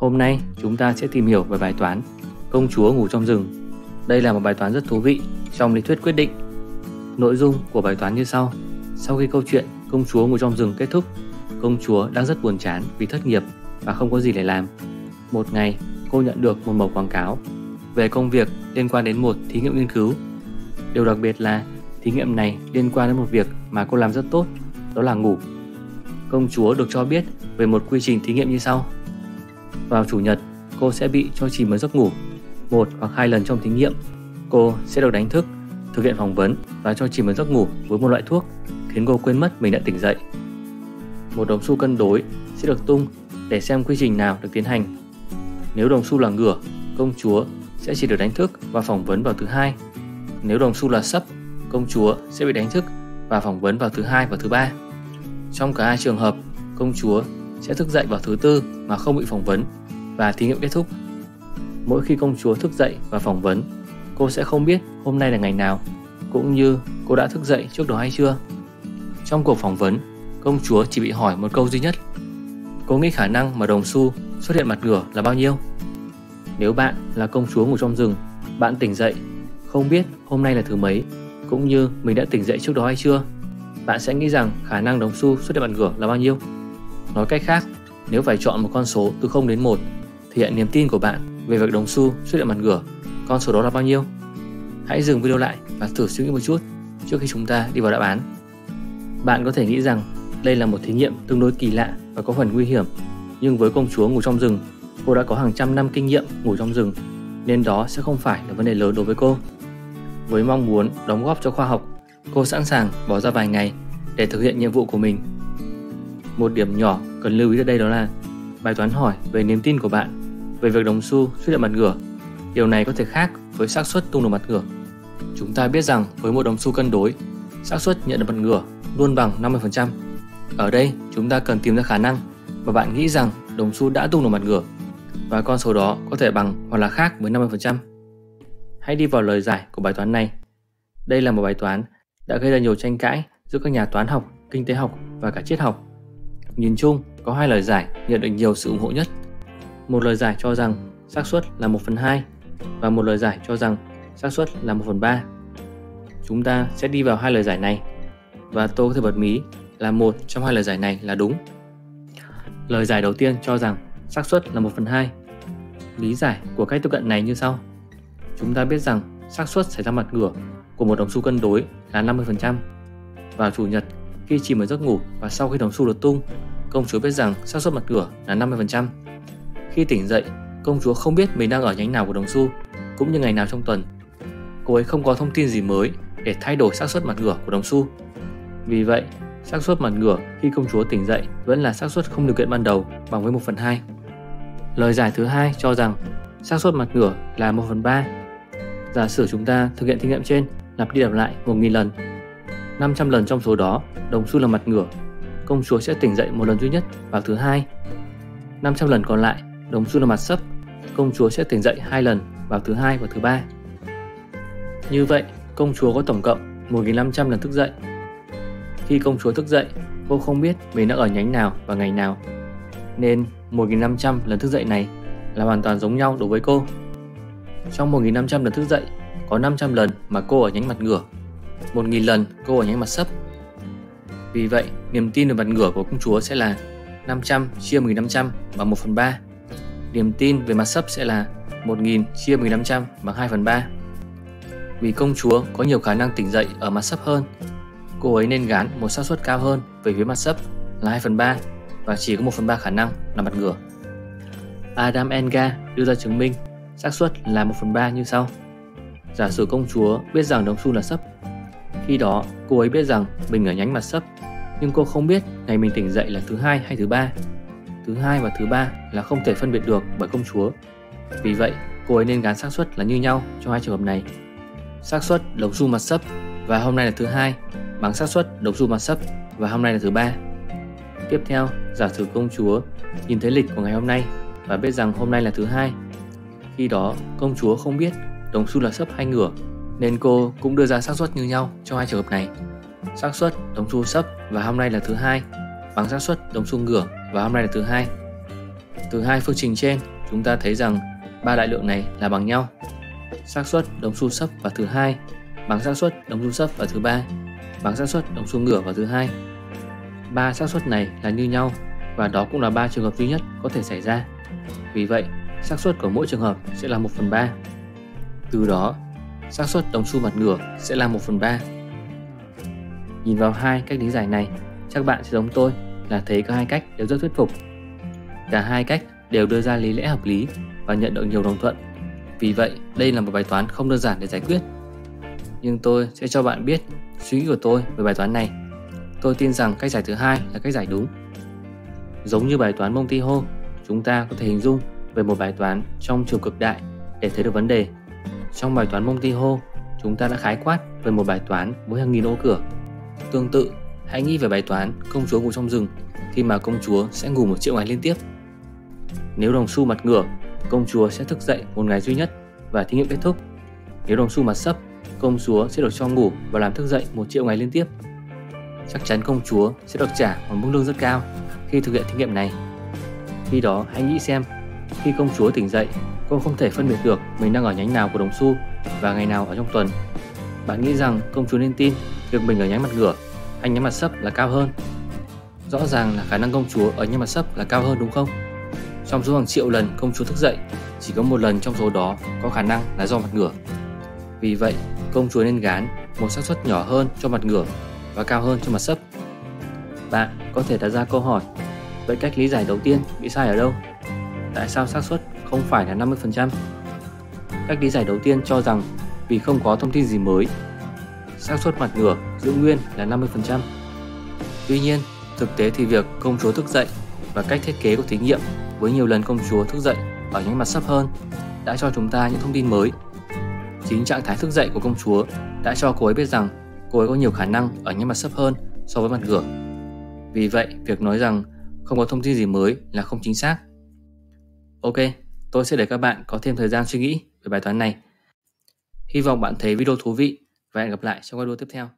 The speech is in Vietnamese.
Hôm nay chúng ta sẽ tìm hiểu về bài toán Công chúa ngủ trong rừng. Đây là một bài toán rất thú vị trong lý thuyết quyết định. Nội dung của bài toán như sau. Sau khi câu chuyện công chúa ngủ trong rừng kết thúc, công chúa đang rất buồn chán vì thất nghiệp và không có gì để làm. Một ngày, cô nhận được một mẩu quảng cáo về công việc liên quan đến một thí nghiệm nghiên cứu. Điều đặc biệt là thí nghiệm này liên quan đến một việc mà cô làm rất tốt, đó là ngủ. Công chúa được cho biết về một quy trình thí nghiệm như sau. Vào chủ nhật, cô sẽ bị cho chìm vào giấc ngủ một hoặc hai lần trong thí nghiệm. Cô sẽ được đánh thức, thực hiện phỏng vấn và cho chìm vào giấc ngủ với một loại thuốc khiến cô quên mất mình đã tỉnh dậy. Một đồng xu cân đối sẽ được tung để xem quy trình nào được tiến hành. Nếu đồng xu là ngửa, công chúa sẽ chỉ được đánh thức và phỏng vấn vào thứ hai. Nếu đồng xu là sấp, công chúa sẽ bị đánh thức và phỏng vấn vào thứ hai và thứ ba. Trong cả hai trường hợp, công chúa sẽ thức dậy vào thứ tư mà không bị phỏng vấn và thí nghiệm kết thúc. Mỗi khi công chúa thức dậy và phỏng vấn, cô sẽ không biết hôm nay là ngày nào, cũng như cô đã thức dậy trước đó hay chưa. Trong cuộc phỏng vấn, công chúa chỉ bị hỏi một câu duy nhất. Cô nghĩ khả năng mà đồng xu xuất hiện mặt ngửa là bao nhiêu? Nếu bạn là công chúa ngủ trong rừng, bạn tỉnh dậy, không biết hôm nay là thứ mấy, cũng như mình đã tỉnh dậy trước đó hay chưa, bạn sẽ nghĩ rằng khả năng đồng xu xuất hiện mặt ngửa là bao nhiêu? Nói cách khác, nếu phải chọn một con số từ 0 đến 1, thì hiện niềm tin của bạn về việc đồng xu xuất hiện mặt ngửa, con số đó là bao nhiêu? Hãy dừng video lại và thử suy nghĩ một chút trước khi chúng ta đi vào đáp án. Bạn có thể nghĩ rằng đây là một thí nghiệm tương đối kỳ lạ và có phần nguy hiểm, nhưng với công chúa ngủ trong rừng, cô đã có hàng trăm năm kinh nghiệm ngủ trong rừng, nên đó sẽ không phải là vấn đề lớn đối với cô. Với mong muốn đóng góp cho khoa học, cô sẵn sàng bỏ ra vài ngày để thực hiện nhiệm vụ của mình. Một điểm nhỏ cần lưu ý ở đây đó là bài toán hỏi về niềm tin của bạn về việc đồng xu xuất hiện mặt ngửa. Điều này có thể khác với xác suất tung được mặt ngửa. Chúng ta biết rằng với một đồng xu cân đối, xác suất nhận được mặt ngửa luôn bằng 50%. Ở đây, chúng ta cần tìm ra khả năng mà bạn nghĩ rằng đồng xu đã tung được mặt ngửa và con số đó có thể bằng hoặc là khác với 50%. Hãy đi vào lời giải của bài toán này. Đây là một bài toán đã gây ra nhiều tranh cãi giữa các nhà toán học, kinh tế học và cả triết học. Nhìn chung, có hai lời giải nhận được nhiều sự ủng hộ nhất. Một lời giải cho rằng xác suất là 1 phần 2 và một lời giải cho rằng xác suất là 1 phần 3. Chúng ta sẽ đi vào hai lời giải này và tôi có thể bật mí là một trong hai lời giải này là đúng. Lời giải đầu tiên cho rằng xác suất là 1 phần 2. Lý giải của cách tiếp cận này như sau. Chúng ta biết rằng xác suất xảy ra mặt ngửa của một đồng xu cân đối là 50%. Vào chủ nhật, khi chìm vào giấc ngủ và sau khi đồng xu được tung, công chúa biết rằng xác suất mặt ngửa là 50%. Khi tỉnh dậy, công chúa không biết mình đang ở nhánh nào của đồng xu, cũng như ngày nào trong tuần. Cô ấy không có thông tin gì mới để thay đổi xác suất mặt ngửa của đồng xu. Vì vậy, xác suất mặt ngửa khi công chúa tỉnh dậy vẫn là xác suất không điều kiện ban đầu bằng với 1 phần 2. Lời giải thứ hai cho rằng xác suất mặt ngửa là 1 phần 3. Giả sử chúng ta thực hiện thí nghiệm trên lặp đi lặp lại 1.000 lần. 500 lần trong số đó, đồng xu là mặt ngửa. Công chúa sẽ tỉnh dậy một lần duy nhất vào thứ hai. 500 lần còn lại, đồng xu là mặt sấp. Công chúa sẽ tỉnh dậy hai lần vào thứ hai và thứ ba. Như vậy, công chúa có tổng cộng 1.500 lần thức dậy. Khi công chúa thức dậy, cô không biết mình đã ở nhánh nào và ngày nào. Nên 1.500 lần thức dậy này là hoàn toàn giống nhau đối với cô. Trong 1.500 lần thức dậy, có 500 lần mà cô ở nhánh mặt ngửa, 1.000 lần cô ở nháy mặt sấp. Vì vậy, niềm tin về mặt ngửa của công chúa sẽ là 500 chia 1500 bằng 1 phần 3. Niềm tin về mặt sấp sẽ là 1000 chia 1500 bằng 2 phần 3. Vì công chúa có nhiều khả năng tỉnh dậy ở mặt sấp hơn, cô ấy nên gán một xác suất cao hơn về phía mặt sấp là 2 phần 3 và chỉ có 1 phần 3 khả năng là mặt ngửa. Adam Enga đưa ra chứng minh xác suất là 1 phần 3 như sau. Giả sử công chúa biết rằng đồng xu là sấp. Khi đó, cô ấy biết rằng mình ở nhánh mặt sấp, nhưng cô không biết ngày mình tỉnh dậy là thứ hai hay thứ ba. Thứ hai và thứ ba là không thể phân biệt được bởi công chúa. Vì vậy, cô ấy nên gán xác suất là như nhau cho hai trường hợp này. xác suất đồng xu mặt sấp và hôm nay là thứ hai bằng xác suất đồng xu mặt sấp và hôm nay là thứ ba. Tiếp theo, giả sử công chúa nhìn thấy lịch của ngày hôm nay và biết rằng hôm nay là thứ hai. Khi đó, công chúa không biết đồng xu là sấp hay ngửa, nên cô cũng đưa ra xác suất như nhau cho hai trường hợp này. xác suất đồng xu sấp và hôm nay là thứ hai bằng xác suất đồng xu ngửa và hôm nay là thứ hai. Từ hai phương trình trên, chúng ta thấy rằng ba đại lượng này là bằng nhau. xác suất đồng xu sấp và thứ hai bằng xác suất đồng xu sấp và thứ ba bằng xác suất đồng xu ngửa và thứ hai. Ba xác suất này là như nhau và đó cũng là ba trường hợp duy nhất có thể xảy ra. Vì vậy, xác suất của mỗi trường hợp sẽ là 1 phần 3. Từ đó, xác suất đồng xu mặt ngửa sẽ là 1 phần 3. Nhìn vào hai cách lý giải này, chắc bạn sẽ giống tôi là thấy cả hai cách đều rất thuyết phục. Cả hai cách đều đưa ra lý lẽ hợp lý và nhận được nhiều đồng thuận. Vì vậy, đây là một bài toán không đơn giản để giải quyết. Nhưng tôi sẽ cho bạn biết suy nghĩ của tôi về bài toán này. Tôi tin rằng cách giải thứ hai là cách giải đúng. Giống như bài toán Monty Hall, chúng ta có thể hình dung về một bài toán trong chiều cực đại để thấy được vấn đề. Trong bài toán Monty Hall, chúng ta đã khái quát về một bài toán với hàng nghìn ô cửa. Tương tự, hãy nghĩ về bài toán công chúa ngủ trong rừng khi mà công chúa sẽ ngủ một triệu ngày liên tiếp. Nếu đồng xu mặt ngửa, công chúa sẽ thức dậy một ngày duy nhất và thí nghiệm kết thúc. Nếu đồng xu mặt sấp, công chúa sẽ được cho ngủ và làm thức dậy một triệu ngày liên tiếp. Chắc chắn công chúa sẽ được trả một mức lương rất cao khi thực hiện thí nghiệm này. Khi đó hãy nghĩ xem, khi công chúa tỉnh dậy, cô không thể phân biệt được mình đang ở nhánh nào của đồng xu và ngày nào ở trong tuần. Bạn nghĩ rằng công chúa nên tin việc mình ở nhánh mặt ngửa hay nhánh mặt sấp là cao hơn? Rõ ràng là khả năng công chúa ở nhánh mặt sấp là cao hơn đúng không? Trong số hàng triệu lần công chúa thức dậy, chỉ có một lần trong số đó có khả năng là do mặt ngửa. Vì vậy, công chúa nên gán một xác suất nhỏ hơn cho mặt ngửa và cao hơn cho mặt sấp. Bạn có thể đặt ra câu hỏi, vậy cách lý giải đầu tiên bị sai ở đâu? Tại sao xác suất không phải là 50%? Cách lý giải đầu tiên cho rằng vì không có thông tin gì mới, xác suất mặt ngửa giữ nguyên là 50%. Tuy nhiên, thực tế thì việc công chúa thức dậy và cách thiết kế của thí nghiệm với nhiều lần công chúa thức dậy ở những mặt sấp hơn đã cho chúng ta những thông tin mới. Chính trạng thái thức dậy của công chúa đã cho cô ấy biết rằng cô ấy có nhiều khả năng ở những mặt sấp hơn so với mặt ngửa. Vì vậy, việc nói rằng không có thông tin gì mới là không chính xác. Ok, tôi sẽ để các bạn có thêm thời gian suy nghĩ về bài toán này. Hy vọng bạn thấy video thú vị và hẹn gặp lại trong video tiếp theo.